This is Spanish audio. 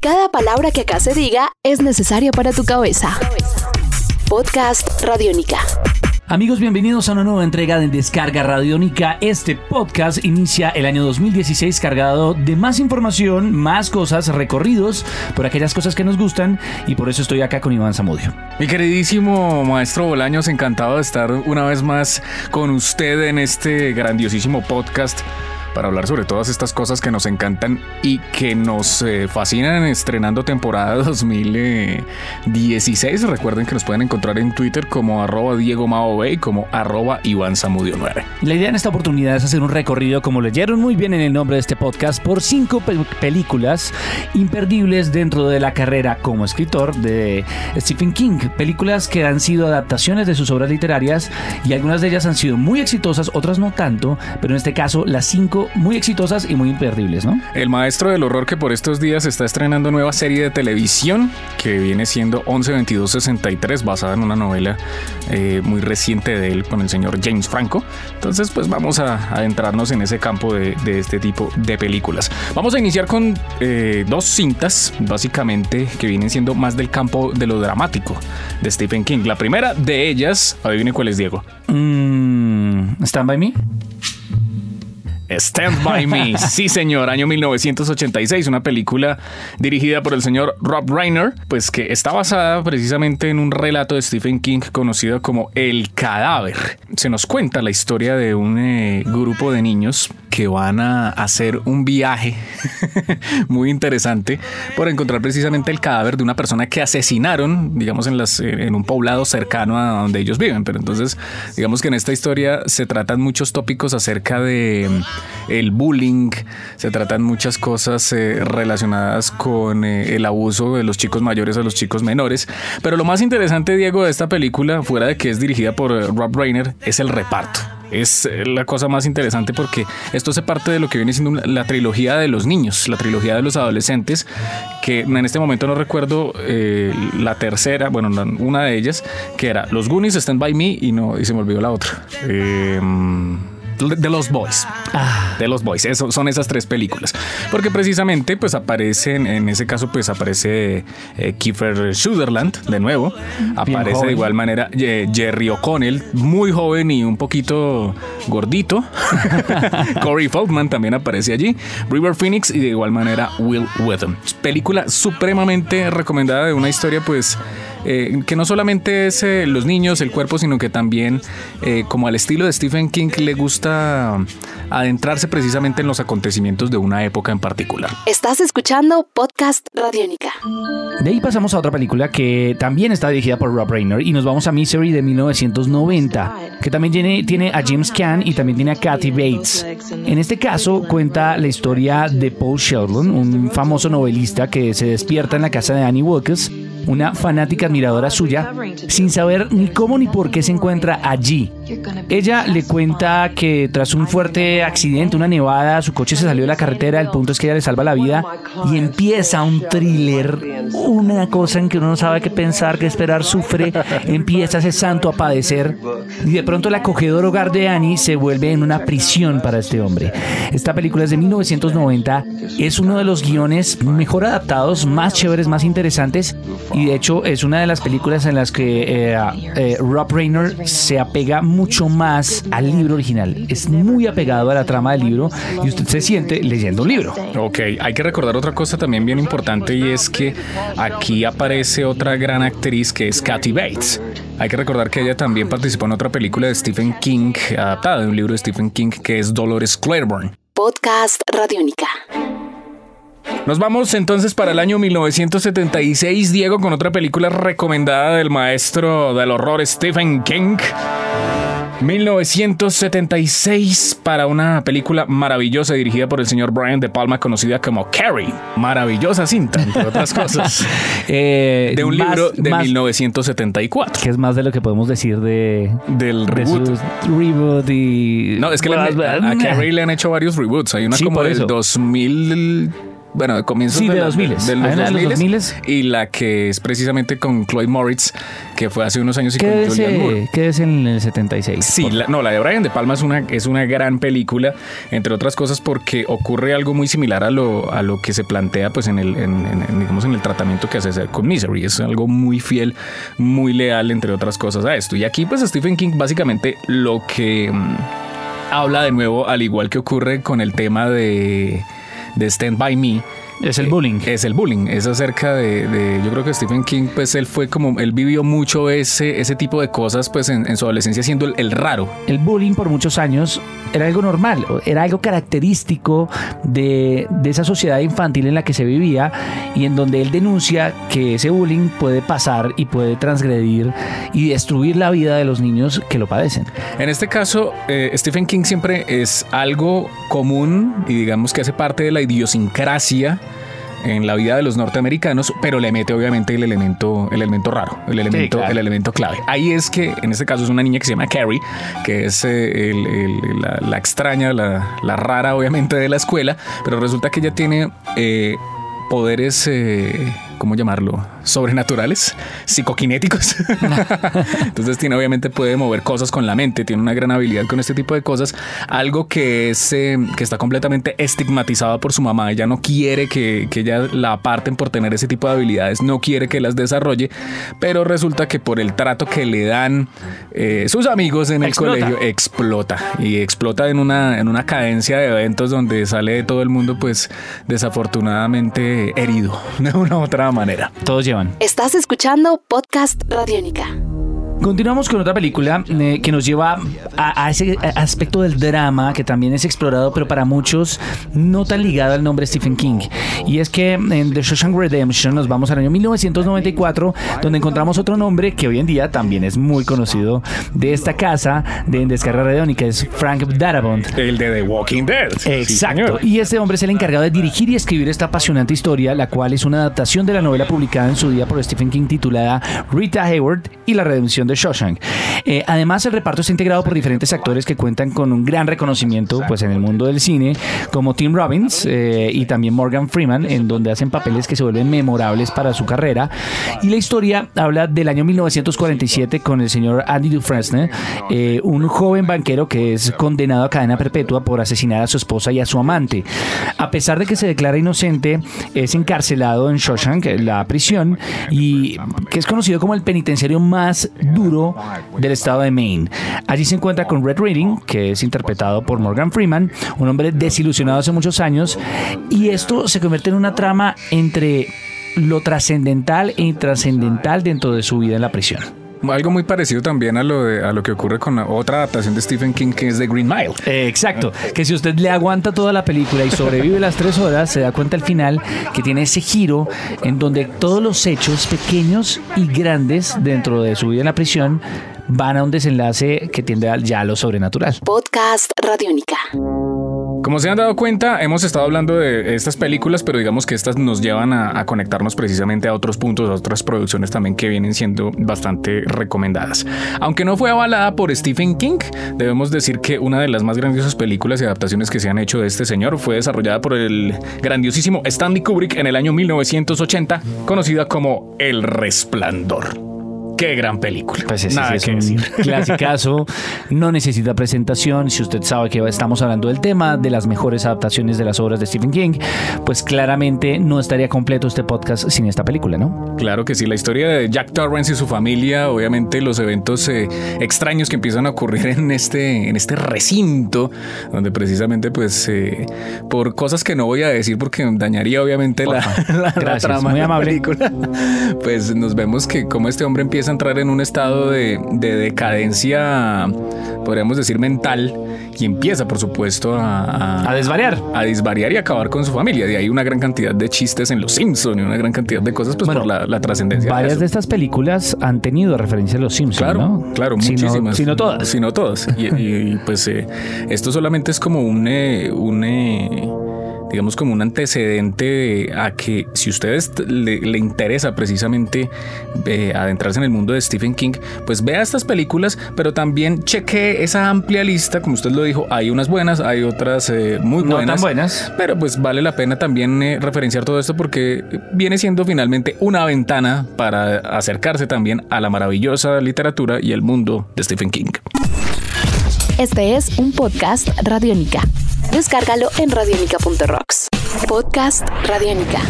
Cada palabra que acá se diga es necesaria para tu cabeza. Podcast Radiónica. Amigos, bienvenidos a una nueva entrega de Descarga Radiónica. Este podcast inicia el año 2016 cargado de más información, más cosas, recorridos por aquellas cosas que nos gustan y por eso estoy acá con Iván Zamudio. Mi queridísimo maestro Bolaños, encantado de estar una vez más con usted en este grandiosísimo podcast para hablar sobre todas estas cosas que nos encantan y que nos eh, fascinan estrenando temporada 2016. Recuerden que nos pueden encontrar en Twitter como arroba Diego Mao y como arroba Iván Samudio 9. La idea en esta oportunidad es hacer un recorrido, como leyeron muy bien en el nombre de este podcast, por cinco pe- películas imperdibles dentro de la carrera como escritor de Stephen King. Películas que han sido adaptaciones de sus obras literarias y algunas de ellas han sido muy exitosas, otras no tanto, pero en este caso las cinco muy exitosas y muy imperdibles, ¿no? El maestro del horror que por estos días está estrenando nueva serie de televisión que viene siendo 112263 basada en una novela eh, muy reciente de él con el señor James Franco. Entonces pues vamos a adentrarnos en ese campo de, de este tipo de películas. Vamos a iniciar con eh, dos cintas básicamente que vienen siendo más del campo de lo dramático de Stephen King. La primera de ellas, adivine cuál es Diego. Mm, ¿Stand by me? Stand By Me. Sí, señor, año 1986, una película dirigida por el señor Rob Reiner, pues que está basada precisamente en un relato de Stephen King conocido como El Cadáver. Se nos cuenta la historia de un eh, grupo de niños que van a hacer un viaje muy interesante por encontrar precisamente el cadáver de una persona que asesinaron, digamos, en, las, en un poblado cercano a donde ellos viven. Pero entonces, digamos que en esta historia se tratan muchos tópicos acerca de mm, el bullying, se tratan muchas cosas eh, relacionadas con eh, el abuso de los chicos mayores a los chicos menores. Pero lo más interesante, Diego, de esta película, fuera de que es dirigida por eh, Rob Reiner, es el reparto. Es eh, la cosa más interesante porque esto hace parte de lo que viene siendo la trilogía de los niños, la trilogía de los adolescentes, que en este momento no recuerdo eh, la tercera, bueno, una de ellas, que era Los Goonies, Stand By Me y, no, y se me olvidó la otra. Eh, de los Boys. De los Boys. Eso, son esas tres películas. Porque precisamente, pues aparecen, en ese caso, pues aparece eh, Kiefer Sutherland, de nuevo. Aparece de igual manera eh, Jerry O'Connell, muy joven y un poquito gordito. Corey Feldman también aparece allí. River Phoenix y de igual manera Will Witham. Película supremamente recomendada de una historia, pues. Eh, que no solamente es eh, los niños, el cuerpo, sino que también, eh, como al estilo de Stephen King, le gusta adentrarse precisamente en los acontecimientos de una época en particular. Estás escuchando Podcast Radiónica. De ahí pasamos a otra película que también está dirigida por Rob Reiner y nos vamos a Misery de 1990, que también tiene, tiene a James Caan y también tiene a Kathy Bates. En este caso cuenta la historia de Paul Sheldon, un famoso novelista que se despierta en la casa de Annie Wilkes, una fanática admiradora suya, sin saber ni cómo ni por qué se encuentra allí. Ella le cuenta que tras un fuerte accidente, una nevada, su coche se salió de la carretera, el punto es que ella le salva la vida y empieza un thriller, una cosa en que uno no sabe qué pensar, qué esperar, sufre, empieza ese santo a padecer y de pronto el acogedor hogar de Annie se vuelve en una prisión para este hombre. Esta película es de 1990, es uno de los guiones mejor adaptados, más chéveres, más interesantes y de hecho es una de las películas en las que eh, eh, Rob Reiner se apega mucho más al libro original. Es muy apegado a la trama del libro y usted se siente leyendo un libro. Ok, hay que recordar otra cosa también bien importante y es que aquí aparece otra gran actriz que es Kathy Bates. Hay que recordar que ella también participó en otra película de Stephen King, adaptada de un libro de Stephen King, que es Dolores Claiborne. Podcast Radiónica. Nos vamos entonces para el año 1976, Diego, con otra película recomendada del maestro del horror Stephen King. 1976 para una película maravillosa dirigida por el señor Brian De Palma, conocida como Carrie. Maravillosa cinta, entre otras cosas. Eh, De un más- libro de más- 1974. que es más de lo que podemos decir de, Del de reboot. reboot y No, es que le- a, a Carrie le han hecho varios reboots. Hay una Sí, como del eso. 2000 bueno, de comienzos Sí, de la- 2000. de los una de los 2000, 2000. y la que es precisamente con Chloe Moritz, que fue hace unos años y con Julianne Moore. Quédese, quédese en el 76. Sí, la- no, la de Brian De Palma es una, es una gran película, entre otras cosas porque ocurre algo muy similar a lo, a lo que se plantea pues en el, en, en- en, digamos, en el tratamiento que hace con Misery. Es algo muy fiel, muy leal, entre otras cosas, a esto. Y aquí pues Stephen King básicamente lo que mm, habla de nuevo, al igual que ocurre con el tema de, de Stand By Me, Es el eh, bullying. Es el bullying. Es acerca de, de- Yo creo que Stephen King, pues él fue como. Él vivió mucho ese, ese tipo de cosas, pues en, en su adolescencia, siendo el, el raro. el bullying por muchos años era algo normal, era algo característico de, de esa sociedad infantil en la que se vivía y en donde él denuncia que ese bullying puede pasar y puede transgredir y destruir la vida de los niños que lo padecen. En este caso, eh, Stephen King siempre es algo común y digamos que hace parte de la idiosincrasia en la vida de los norteamericanos, pero le mete obviamente el elemento, el elemento raro, el elemento, claro. el elemento clave. Ahí es que en este caso es una niña que se llama Carrie, que es eh, el- el- la, la extraña, la, la rara obviamente de la escuela, pero resulta que ella tiene eh, poderes, eh, ¿cómo llamarlo? Sobrenaturales, psicoquinéticos. Entonces tiene, obviamente puede mover cosas con la mente, tiene una gran habilidad con este tipo de cosas, algo que es eh, que está completamente estigmatizada por su mamá. Ella no quiere que, que ella la aparten por tener ese tipo de habilidades, no quiere que las desarrolle, pero resulta que por el trato que le dan eh, sus amigos en el Explota. colegio explota y explota en una en una cadencia de eventos donde sale de todo el mundo pues desafortunadamente herido de una u otra manera. Todos llevan. Estás escuchando Podcast Radiónica. Continuamos con otra película eh, que nos lleva a, a ese aspecto del drama que también es explorado, pero para muchos no tan ligado al nombre Stephen King. Y es que en The Shawshank Redemption nos vamos al año 1994, donde encontramos otro nombre que hoy en día también es muy conocido de esta casa de en Descarga Radiónica, es Frank Darabont. El de The Walking Dead. Exacto. y este hombre es el encargado de dirigir y escribir esta apasionante historia, la cual es una adaptación de la novela publicada en su día por Stephen King titulada Rita Hayward y la redención de Shawshank. Eh, además, el reparto está integrado por diferentes actores que cuentan con un gran reconocimiento pues, en el mundo del cine, como Tim Robbins eh, y también Morgan Freeman, en donde hacen papeles que se vuelven memorables para su carrera. Y la historia habla del año 1947 con el señor Andy Dufresne, eh, un joven banquero que es condenado a cadena perpetua por asesinar a su esposa y a su amante. A pesar de que se declara inocente, es encarcelado en Shawshank, la prisión, y que es conocido como el penitenciario más del estado de Maine. Allí se encuentra con Red Reading, que es interpretado por Morgan Freeman, un hombre desilusionado hace muchos años, y esto se convierte en una trama entre lo trascendental e intrascendental dentro de su vida en la prisión. Algo muy parecido también a lo, de- a lo que ocurre con otra adaptación de Stephen King que es The Green Mile. Eh, exacto, que si usted le aguanta toda la película y sobrevive las tres horas, se da cuenta al final que tiene ese giro en donde todos los hechos pequeños y grandes dentro de su vida en la prisión van a un desenlace que tiende al- ya a lo sobrenatural. Podcast Radiónica. Como se han dado cuenta, hemos estado hablando de estas películas, pero digamos que estas nos llevan a, conectarnos precisamente a otros puntos, a otras producciones también que vienen siendo bastante recomendadas. Aunque no fue avalada por Stephen King, debemos decir que una de las más grandiosas películas y adaptaciones que se han hecho de este señor fue desarrollada por el grandiosísimo Stanley Kubrick en el año 1980, conocida como El Resplandor. Qué gran película. Pues ese Nada es que un decir. clasicazo, no necesita presentación. Si usted sabe que estamos hablando del tema de las mejores adaptaciones de las obras de Stephen King, pues claramente no estaría completo este podcast sin esta película, ¿no? Claro que sí, la historia de Jack Torrance y su familia, obviamente los eventos eh, extraños que empiezan a ocurrir en este, en este recinto, donde precisamente pues eh, por cosas que no voy a decir porque dañaría obviamente la, la- la Gracias, trama muy de la amable. película, pues nos vemos que como este hombre empieza a entrar en un estado de, de decadencia, podríamos decir mental, y empieza por supuesto a, A desvariar. a disvariar y acabar con su familia. De ahí una gran cantidad de chistes en Los Simpson y una gran cantidad de cosas pues Bueno, por la, la trascendencia. Varias eso. de estas películas han tenido referencia a los Simpsons, Claro, ¿no? claro, muchísimas. Si no todas. Si no todas. Y, y- y, pues eh, esto solamente es como un, eh, un eh, digamos, como un antecedente a que si ustedes le, le interesa precisamente eh, adentrarse en el mundo de Stephen King, pues vea estas películas, pero también cheque esa amplia lista, como usted lo dijo, hay unas buenas, hay otras eh, muy buenas. No tan buenas. Pero pues vale la pena también eh, referenciar todo esto porque viene siendo finalmente una ventana para acercarse también a la maravillosa literatura y el mundo de Stephen King. Este es un podcast Radiónica. Descárgalo en radiónica.rocks. Podcast Radiónica.